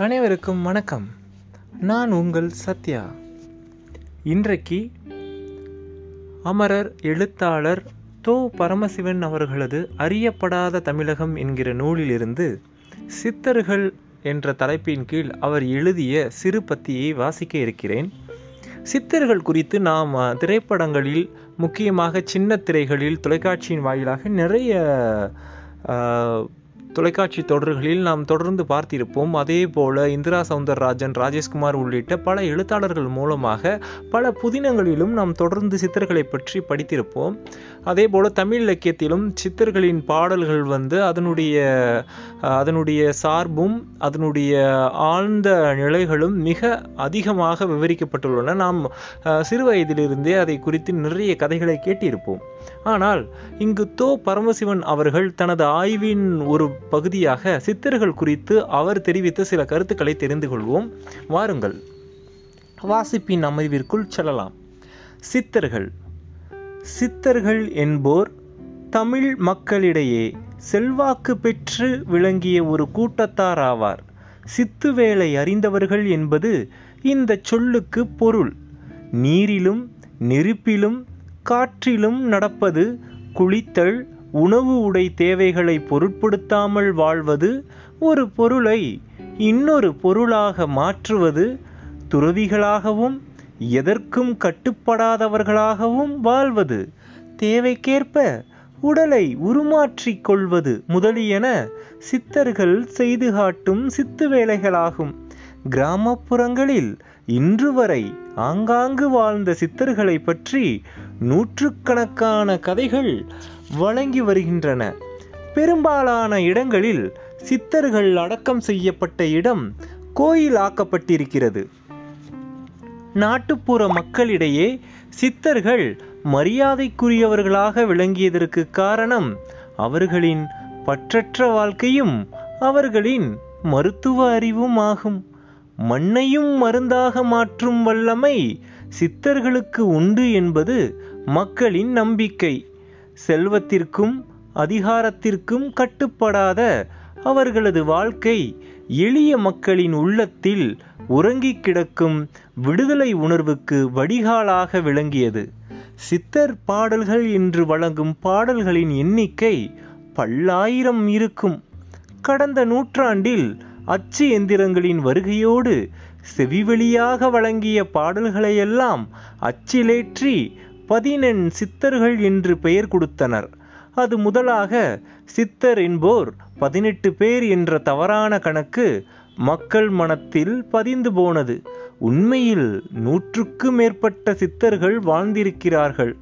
அனைவருக்கும் வணக்கம். நான் உங்கள் சத்யா. இன்றைக்கு அமரர் எழுத்தாளர் தோ பரமசிவன் அவர்களது அறியப்படாத தமிழகம் என்கிற நூலிலிருந்து சித்தர்கள் என்ற தலைப்பின் கீழ் அவர் எழுதிய சிறு பத்தியை வாசிக்க இருக்கிறேன். சித்தர்கள் குறித்து நாம் திரைப்படங்களில் முக்கியமாக சின்ன திரைகளில் தொலைக்காட்சியின் வாயிலாக நிறைய தொலைக்காட்சி தொடர்களில் நாம் தொடர்ந்து பார்த்திருப்போம். அதே போல இந்திரா சவுந்தரராஜன் ராஜேஷ்குமார் உள்ளிட்ட பல எழுத்தாளர்கள் மூலமாக பல புதினங்களிலும் நாம் தொடர்ந்து சித்தர்களை பற்றி படித்திருப்போம். அதே போல தமிழ் இலக்கியத்திலும் சித்தர்களின் பாடல்கள் வந்து அதனுடைய அஹ், அதனுடைய சார்பும் அதனுடைய ஆழ்ந்த நிலைகளும் மிக அதிகமாக விவரிக்கப்பட்டுள்ளன. நாம் அஹ், சிறு வயதிலிருந்தே அதை குறித்து நிறைய கதைகளை கேட்டிருப்போம். ஆனால் இங்கு தோ பரமசிவன் அவர்கள் தனது ஆய்வின் ஒரு பகுதியாக சித்தர்கள் குறித்து அவர் தெரிவித்த சில கருத்துக்களை தெரிந்து கொள்வோம். வாருங்கள். வாசிப்பின் அமர்விற்குள் செல்லலாம். சித்தர்கள். சித்தர்கள் என்போர் தமிழ் மக்களிடையே செல்வாக்கு பெற்று விளங்கிய ஒரு கூட்டத்தார் ஆவார் சித்துவேலை அறிந்தவர்கள் என்பது இந்த சொல்லுக்கு பொருள். நீரிலும் நெருப்பிலும் காற்றிலும் நடப்பது குளித்தல் உணவு உடை தேவைகளை பொருட்படுத்தாமல் வாழ்வது ஒரு பொருளை இன்னொரு பொருளாக மாற்றுவது துறவிகளாகவும் எதற்கும் கட்டுப்படாதவர்களாகவும் வாழ்வது தேவைக்கேற்ப உடலை உருமாற்றிக் கொள்வது முதலியன சித்தர்கள் செய்து காட்டும் சித்து வேலைகளாகும். கிராமப்புறங்களில் இன்று வரை ஆங்காங்கு வாழ்ந்த சித்தர்களை பற்றி நூற்றுக்கணக்கான கதைகள் வழங்கி வருகின்றன. பெரும்பாலான இடங்களில் சித்தர்கள் அடக்கம் செய்யப்பட்ட இடம் கோயில் ஆக்கப்பட்டிருக்கிறது. நாட்டுப்புற மக்களிடையே சித்தர்கள் மரியாதைக்குரியவர்களாக விளங்கியதற்கு காரணம் அவர்களின் பற்றற்ற வாழ்க்கையும் அவர்களின் மருத்துவ அறிவும் ஆகும். மண்ணையும் மருந்தாக மாற்றும் வல்லமை சித்தர்களுக்கு உண்டு என்பது மக்களின் நம்பிக்கை. செல்வத்திற்கும் அதிகாரத்திற்கும் கட்டுப்படாத அவர்களது வாழ்க்கை எளிய மக்களின் உள்ளத்தில் உறங்கிக் கிடக்கும் விடுதலை உணர்வுக்கு வடிகாலாக விளங்கியது. சித்தர் பாடல்கள் என்று வழங்கும் பாடல்களின் எண்ணிக்கை பல்லாயிரம் இருக்கும். கடந்த நூற்றாண்டில் அச்சு எந்திரங்களின் வருகையோடு செவிவெளியாக வழங்கிய பாடல்களையெல்லாம் அச்சிலேற்றி பதினெண் சித்தர்கள் என்று பெயர் கொடுத்தனர். அது முதலாக சித்தர் என்போர் பதினெட்டு பேர் என்ற தவறான கணக்கு மக்கள் மனத்தில் பதிந்து போனது. உண்மையில் நூற்றுக்கு மேற்பட்ட சித்தர்கள் வாழ்ந்திருக்கிறார்கள்.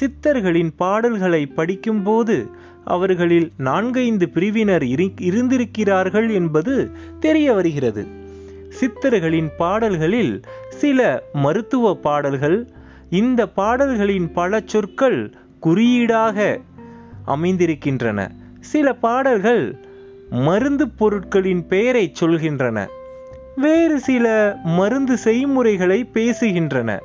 சித்தர்களின் பாடல்களை படிக்கும்போது அவர்களில் நான்கைந்து பிரிவினர் இரு- இருந்திருக்கிறார்கள் என்பது தெரிய வருகிறது. சித்தர்களின் பாடல்களில் சில மருத்துவ பாடல்கள் இந்த பாடல்களின் பல சொற்கள் குறியீடாக அமைந்திருக்கின்றன. சில பாடல்கள் மருந்து பொருட்களின் பெயரை சொல்கின்றன. வேறு சில மருந்து செய்முறைகளை பேசுகின்றன.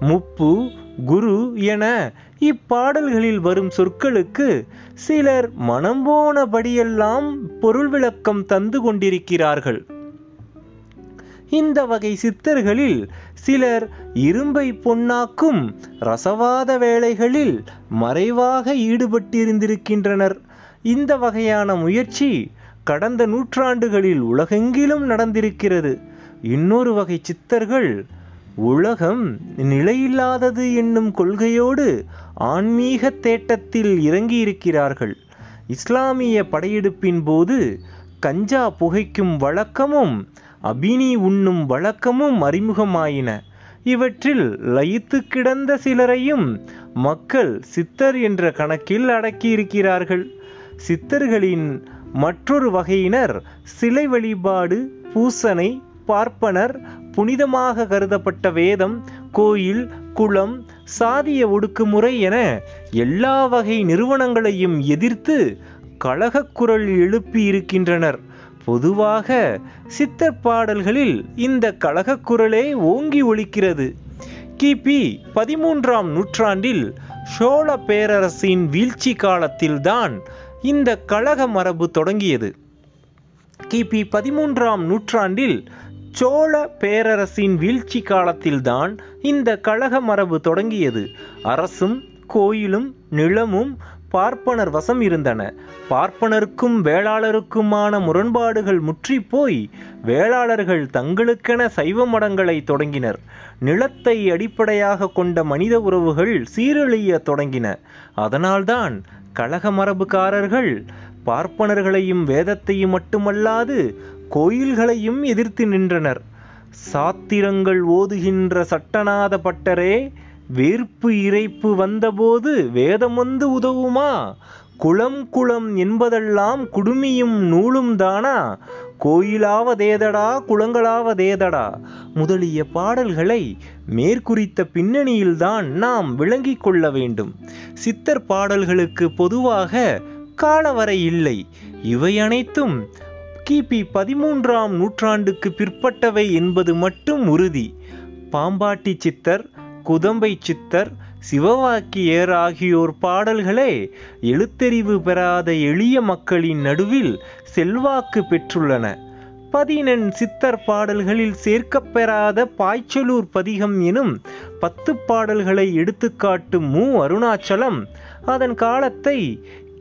முப்பு குரு என இப்பாடல்களில் வரும் சொற்களுக்கு சிலர் மனம் போனபடியெல்லாம் பொருள் விளக்கம் தந்து கொண்டிருக்கிறார்கள். இந்த வகை சித்தர்களில் சிலர் இரும்பை பொன்னாக்கும் ரசவாத வேலைகளில் மறைவாக ஈடுபட்டிருந்திருக்கின்றனர். இந்த வகையான முயற்சி கடந்த நூற்றாண்டுகளில் உலகெங்கிலும் நடந்திருக்கிறது. இன்னொரு வகை சித்தர்கள் உலகம் நிலையில்லாதது என்னும் கொள்கையோடு ஆன்மீக தேட்டத்தில் இறங்கியிருக்கிறார்கள். இஸ்லாமிய படையெடுப்பின் போது கஞ்சா புகைக்கும் வழக்கமும் அபினி உண்ணும் வழக்கமும் அறிமுகமாயின. இவற்றில் லயித்து கிடந்த சிலரையும் மக்கள் சித்தர் என்ற கணக்கில் அடக்கியிருக்கிறார்கள். சித்தர்களின் மற்றொரு வகையினர் சிலை வழிபாடு பூசனை பார்ப்பனர் புனிதமாக கருதப்பட்ட வேதம் கோயில் குளம் சாதிய ஒடுக்குமுறை என எல்லா வகை நிறுவனங்களையும் எதிர்த்து கழகக்குரல் எழுப்பி இருக்கின்றனர் பொதுவாக சித்தர் பாடல்களில் இந்த கலகக் குரலே ஓங்கி ஒலிக்கிறது கிபி பதிமூன்றாம் நூற்றாண்டில் சோழ பேரரசின் வீழ்ச்சி காலத்தில்தான் இந்த கழக மரபு தொடங்கியது. கிபி பதிமூன்றாம் நூற்றாண்டில் சோழ பேரரசின் வீழ்ச்சி காலத்தில்தான் இந்த கழக மரபு தொடங்கியது. அரசும் கோயிலும் நிலமும் பார்ப்பனர் வசம் இருந்தன. பார்ப்பனருக்கும் வேளாளருக்குமான முரண்பாடுகள் முற்றி போய் வேளாளர்கள் தங்களுக்கென சைவ மடங்களை தொடங்கினர். நிலத்தை அடிப்படையாக கொண்ட மனித உறவுகள் சீரழிய தொடங்கின. அதனால்தான் கழக மரபுக்காரர்கள் பார்ப்பனர்களையும் வேதத்தையும் மட்டுமல்லாது கோயில்களையும் எதிர்த்து நின்றனர். சாத்திரங்கள் ஓதுகின்ற சட்டநாத பட்டரே வேர்ப்பு இறைப்பு வந்தபோது வேதம் வந்து உதவுமா? குளம் குளம் என்பதெல்லாம் குடுமியும் நூலும் தானா? கோயிலாவதேதடா குளங்களாவதேதடா? முதலிய பாடல்களை மேற்குறித்த பின்னணியில்தான் நாம் விளங்கிக் கொள்ள வேண்டும். சித்தர் பாடல்களுக்கு பொதுவாக காலவரை இல்லை. இவை அனைத்தும் கிபி பதிமூன்றாம் நூற்றாண்டுக்கு பிற்பட்டவை என்பது மட்டும் உறுதி. பாம்பாட்டி சித்தர் குதம்பை சித்தர் சிவவாக்கியர் ஆகியோர் பாடல்களே எழுத்தறிவு பெறாத எளிய மக்களின் நடுவில் செல்வாக்கு பெற்றுள்ளன. பதினெண் சித்தர் பாடல்களில் சேர்க்கப்பெறாத பாய்ச்சலூர் பதிகம் எனும் பத்து பாடல்களை எடுத்துக்காட்டும் மு. அருணாச்சலம் அதன் காலத்தை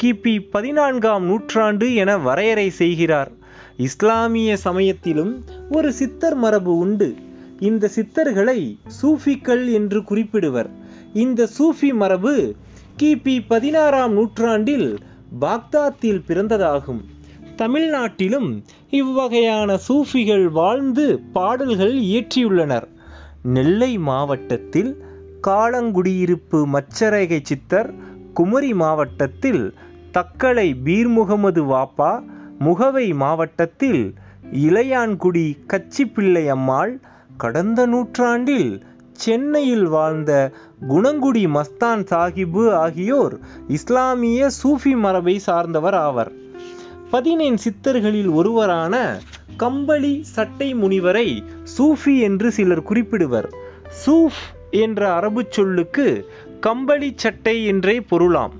கிபி பதினான்காம் நூற்றாண்டு என வரையறை செய்கிறார். இஸ்லாமிய சமயத்திலும் ஒரு சித்தர் மரபு உண்டு. இந்த சித்தர்களை சூஃபிக்கள் என்று குறிப்பிடுவர். இந்த சூஃபி மரபு கிபி பதினாறாம் நூற்றாண்டில் பாக்தாத்தில் பிறந்ததாகும். தமிழ்நாட்டிலும் இவ்வகையான சூஃபிகள் வாழ்ந்து பாடல்கள் இயற்றியுள்ளனர். நெல்லை மாவட்டத்தில் காலங்குடியிருப்பு மச்சரேகை சித்தர் குமரி மாவட்டத்தில் தக்கலை பீர் முகமது வாப்பா முகவை மாவட்டத்தில் இளையான்குடி கச்சிப்பிள்ளை அம்மாள் கடந்த நூற்றாண்டில் சென்னையில் வாழ்ந்த குணங்குடி மஸ்தான் சாஹிபு ஆகியோர் இஸ்லாமிய சூஃபி மரபை சார்ந்தவர் ஆவர். பதினேன் சித்தர்களில் ஒருவரான கம்பளி சட்டை முனிவரை சூஃபி என்று சிலர் குறிப்பிடுவர். சூஃப் என்ற அரபு சொல்லுக்கு கம்பளி சட்டை என்றே பொருளாம்.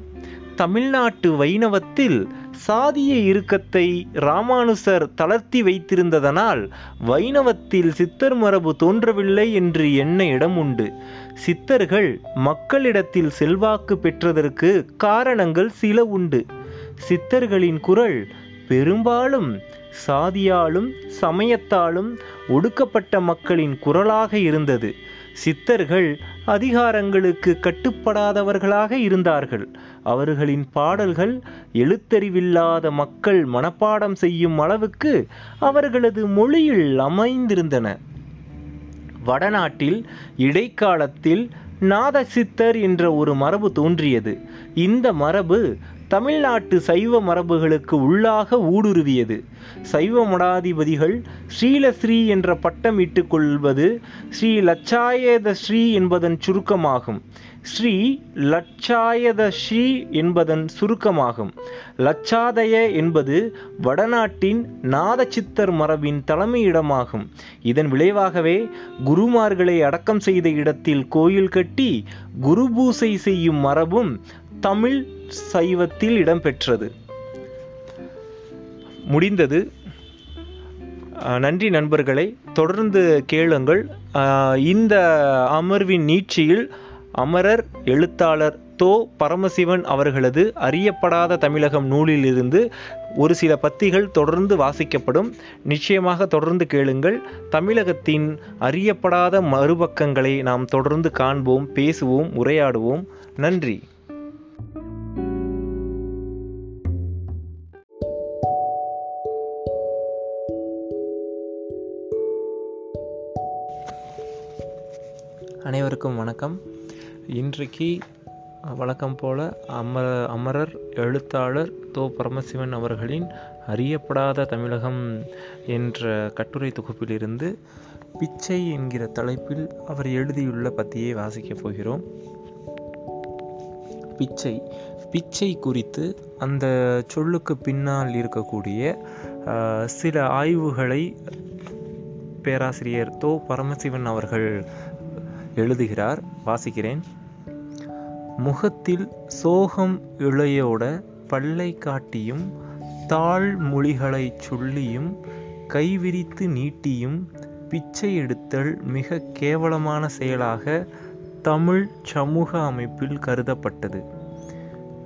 தமிழ்நாட்டு வைணவத்தில் சாதிய இறுக்கத்தை ராமானுசர் தளர்த்தி வைத்திருந்ததனால் வைணவத்தில் சித்தர் மரபு தோன்றவில்லை என்று எண்ண இடம் உண்டு. சித்தர்கள் மக்களிடத்தில் செல்வாக்கு பெற்றதற்கு காரணங்கள் சில உண்டு. சித்தர்களின் குரல் பெரும்பாலும் சாதியாலும் சமயத்தாலும் ஒடுக்கப்பட்ட மக்களின் குரலாக இருந்தது. சித்தர்கள் அதிகாரங்களுக்கு கட்டுப்படாதவர்களாக இருந்தார்கள். அவர்களின் பாடல்கள் எழுத்தறிவில்லாத மக்கள் மனப்பாடம் செய்யும் அளவுக்கு அவர்களது மொழியில் அமைந்திருந்தன. வடநாட்டில் இடைக்காலத்தில் நாதசித்தர் என்ற ஒரு மரபு தோன்றியது. இந்த மரபு தமிழ்நாட்டு சைவ மரபுகளுக்கு உள்ளாக ஊடுருவியது. சைவ மடாதிபதிகள் ஸ்ரீலஸ்ரீ என்ற பட்டம் இட்டுக் கொள்வது ஸ்ரீ லட்சாயத ஸ்ரீ என்பதன் சுருக்கமாகும். ஸ்ரீ லட்சாயத ஸ்ரீ என்பதன் சுருக்கமாகும். லட்சாதய என்பது வடநாட்டின் நாதச்சித்தர் மரபின் தலைமையிடமாகும் இதன் விளைவாகவே குருமார்களை அடக்கம் செய்த இடத்தில் கோயில் கட்டி குரு பூசை செய்யும் மரபும் தமிழ் சைவத்தில் இடம்பெற்றது. முடிந்தது. நன்றி நண்பர்களை தொடர்ந்து கேளுங்கள். இந்த அமர்வின் நீட்சியில் அமரர் எழுத்தாளர் தோ பரமசிவன் அவர்களது அறியப்படாத தமிழகம் நூலிலிருந்து ஒரு சில பத்திகள் தொடர்ந்து வாசிக்கப்படும். நிச்சயமாக தொடர்ந்து கேளுங்கள். தமிழகத்தின் அறியப்படாத மறுபக்கங்களை நாம் தொடர்ந்து காண்போம் பேசுவோம் உரையாடுவோம். நன்றி. அனைவருக்கும் வணக்கம். இன்றைக்கு வழக்கம் போல அமர அமரர் எழுத்தாளர் தோ பரமசிவன் அவர்களின் அறியப்படாத தமிழகம் என்ற கட்டுரை தொகுப்பிலிருந்து பிச்சை என்கிற தலைப்பில் அவர் எழுதியுள்ள பத்தியை வாசிக்கப் போகிறோம். பிச்சை. பிச்சை குறித்து அந்த சொல்லுக்கு பின்னால் இருக்கக்கூடிய சில ஆய்வுகளை பேராசிரியர் தோ பரமசிவன் அவர்கள் எழுதுகிறார். வாசிக்கிறேன். முகத்தில் சோகம் இழையோட பல்லை காட்டியும் தாழ்மொழிகளைச் சொல்லியும் கைவிரித்து நீட்டியும் பிச்சை எடுத்தல் மிக கேவலமான செயலாக தமிழ் சமூக அமைப்பில் கருதப்பட்டது.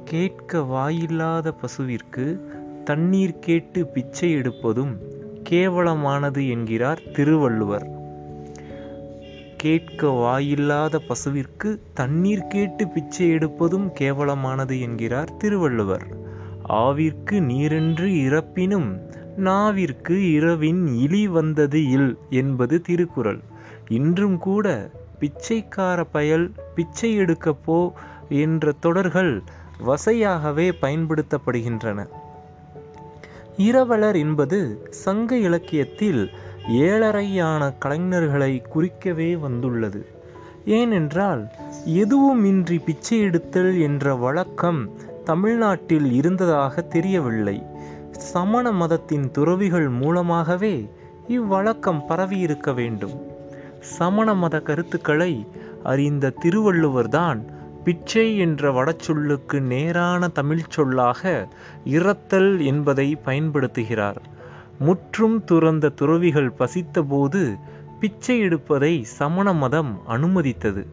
கேட்க வாயில்லாத பசுவிற்கு தண்ணீர் கேட்டு பிச்சை எடுப்பதும் கேவலமானது என்கிறார் திருவள்ளுவர். கேட்க வாயில்லாத பசுவிற்கு தண்ணீர் கேட்டு பிச்சை எடுப்பதும் கேவலமானது என்கிறார் திருவள்ளுவர். ஆவிற்கு நீரென்று இறப்பினும் நாவிற்கு இரவின் இழி வந்தது இல் என்பது திருக்குறள். இன்றும் கூட பிச்சைக்கார பயல் பிச்சை எடுக்கப்போ போ என்ற தொடர்கள் வசையாகவே பயன்படுத்தப்படுகின்றன. இரவலர் என்பது சங்க இலக்கியத்தில் ஏழரையான கலைஞர்களை குறிக்கவே வந்துள்ளது. ஏனென்றால் எதுவுமின்றி பிச்சை எடுத்தல் என்ற வழக்கம் தமிழ்நாட்டில் இருந்ததாக தெரியவில்லை. சமண மதத்தின் துறவிகள் மூலமாகவே இவ்வழக்கம் பரவியிருக்க வேண்டும். சமண மத கருத்துக்களை அறிந்த திருவள்ளுவர்தான் பிச்சை என்ற வடச்சொல்லுக்கு நேரான தமிழ்ச்சொல்லாக இறத்தல் என்பதை பயன்படுத்துகிறார். முற்றும் துறந்த துறவிகள் பசித்தபோது பிச்சை எடுப்பதை சமண மதம் அனுமதித்தது.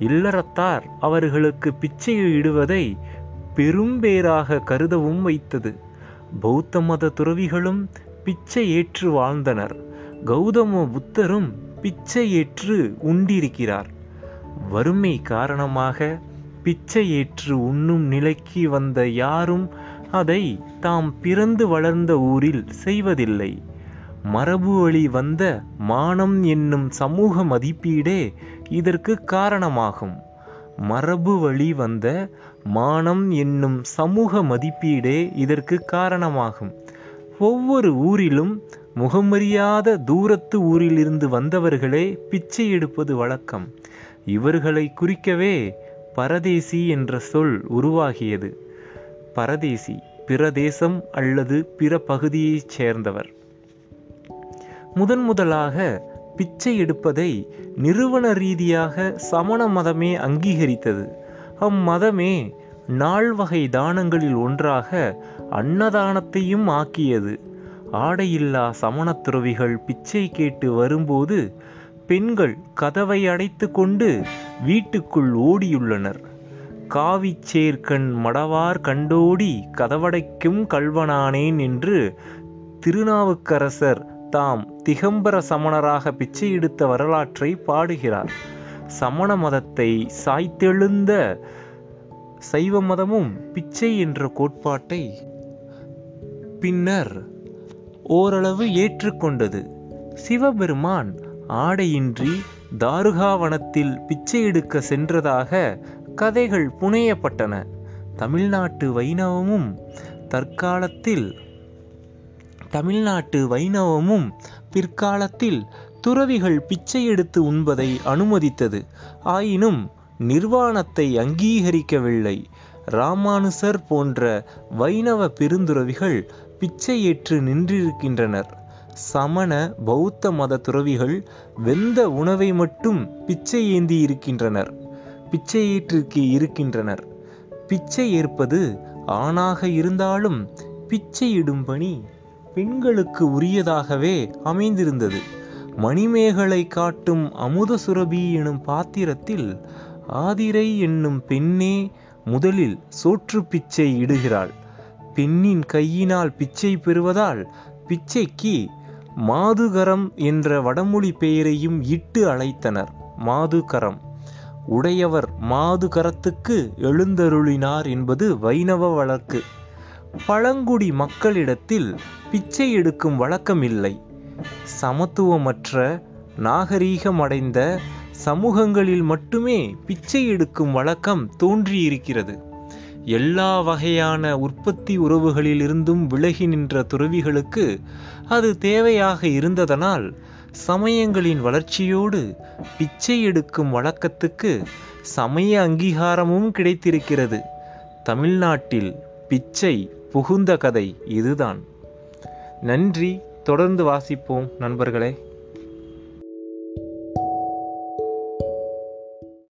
இல்லறத்தார் அவர்களுக்கு பிச்சை இடுவதை பெரும்பேராக கருதவும் வைத்தது. பௌத்த மத துறவிகளும் பிச்சை ஏற்று வாழ்ந்தனர். கௌதம புத்தரும் பிச்சை ஏற்று உண்டிருக்கிறார். வறுமை காரணமாக பிச்சை ஏற்று உண்ணும் நிலைக்கு வந்த யாரும் அதை தாம் பிறந்து வளர்ந்த ஊரில் செய்வதில்லை. மரபு வழி வந்த மானம் என்னும் சமூக மதிப்பீடே இதற்கு காரணமாகும். மரபு வழி வந்த மானம் என்னும் சமூக மதிப்பீடே இதற்கு காரணமாகும். ஒவ்வொரு ஊரிலும் முகமறியாத தூரத்து ஊரிலிருந்து வந்தவர்களே பிச்சை எடுப்பது வழக்கம். இவர்களை குறிக்கவே பரதேசி என்ற சொல் உருவாகியது. பரதேசி பிரதேசம் அல்லது பிற பகுதியைச் சேர்ந்தவர். முதன் முதலாக பிச்சை எடுப்பதை நிறுவன ரீதியாக சமண மதமே அங்கீகரித்தது. அம்மதமே நால்வகை தானங்களில் ஒன்றாக அன்னதானத்தையும் ஆக்கியது. ஆடையில்லா சமண துறவிகள் பிச்சை கேட்டு வரும்போது பெண்கள் கதவை அடைத்து கொண்டு வீட்டுக்குள் ஓடியுள்ளனர். காவிச்சேர்க்கண் மடவார் கண்டோடி கதவடைக்கும் கல்வனானேன் என்று திருநாவுக்கரசர் தாம் திகம்பர சமணராக பிச்சை எடுத்த வரலாற்றை பாடுகிறார். சமண மதத்தை சாய்த்தெழுந்த சைவ மதமும் பிச்சை என்ற கோட்பாட்டை பின்னர் ஓரளவு ஏற்றுக்கொண்டது. சிவபெருமான் ஆடையின்றி தாருகாவனத்தில் பிச்சை எடுக்க சென்றதாக கதைகள் புனையப்பட்டன. தமிழ்நாட்டு வைணவமும் தற்காலத்தில் தமிழ்நாட்டு வைணவமும் பிற்காலத்தில் துறவிகள் பிச்சை எடுத்து உண்பதை அனுமதித்தது. ஆயினும் நிர்வாணத்தை அங்கீகரிக்கவில்லை. ராமானுசர் போன்ற வைணவ பெருந்துறவிகள் பிச்சை ஏற்று நின்றிருக்கின்றனர். சமண பௌத்த மத துறவிகள் வெந்த உணவை மட்டும் பிச்சை ஏந்தி இருக்கின்றனர் பிச்சை ஏற்றிற்கு இருக்கின்றனர். பிச்சை ஏற்பது ஆணாக இருந்தாலும் பிச்சையிடும் பணி பெண்களுக்கு உரியதாகவே அமைந்திருந்தது. மணிமேகலை காட்டும் அமுத சுரபி எனும் பாத்திரத்தில் ஆதிரை என்னும் பெண்ணே முதலில் சோற்று பிச்சை இடுகிறாள். பெண்ணின் கையினால் பிச்சை பெறுவதால் பிச்சைக்கு மாதுகரம் என்ற வடமொழி பெயரையும் இட்டு அழைத்தனர். மாதுகரம். உடையவர் மாதுகரத்துக்கு எழுந்தருளினார் என்பது வைணவ வழக்கு. பழங்குடி மக்களிடத்தில் பிச்சை எடுக்கும் வழக்கம் இல்லை சமத்துவமற்ற நாகரீகமடைந்த சமூகங்களில் மட்டுமே பிச்சை எடுக்கும் வழக்கம் தோன்றியிருக்கிறது. எல்லா வகையான உற்பத்தி உறவுகளிலிருந்தும் விலகி நின்ற துறவிகளுக்கு அது தேவையாக இருந்ததனால் சமயங்களின் வளர்ச்சியோடு பிச்சை எடுக்கும் வழக்கத்துக்கு சமய அங்கீகாரமும் கிடைத்திருக்கிறது. தமிழ்நாட்டில் பிச்சை புகுந்த கதை இதுதான். நன்றி. தொடர்ந்து வாசிப்போம் நண்பர்களே.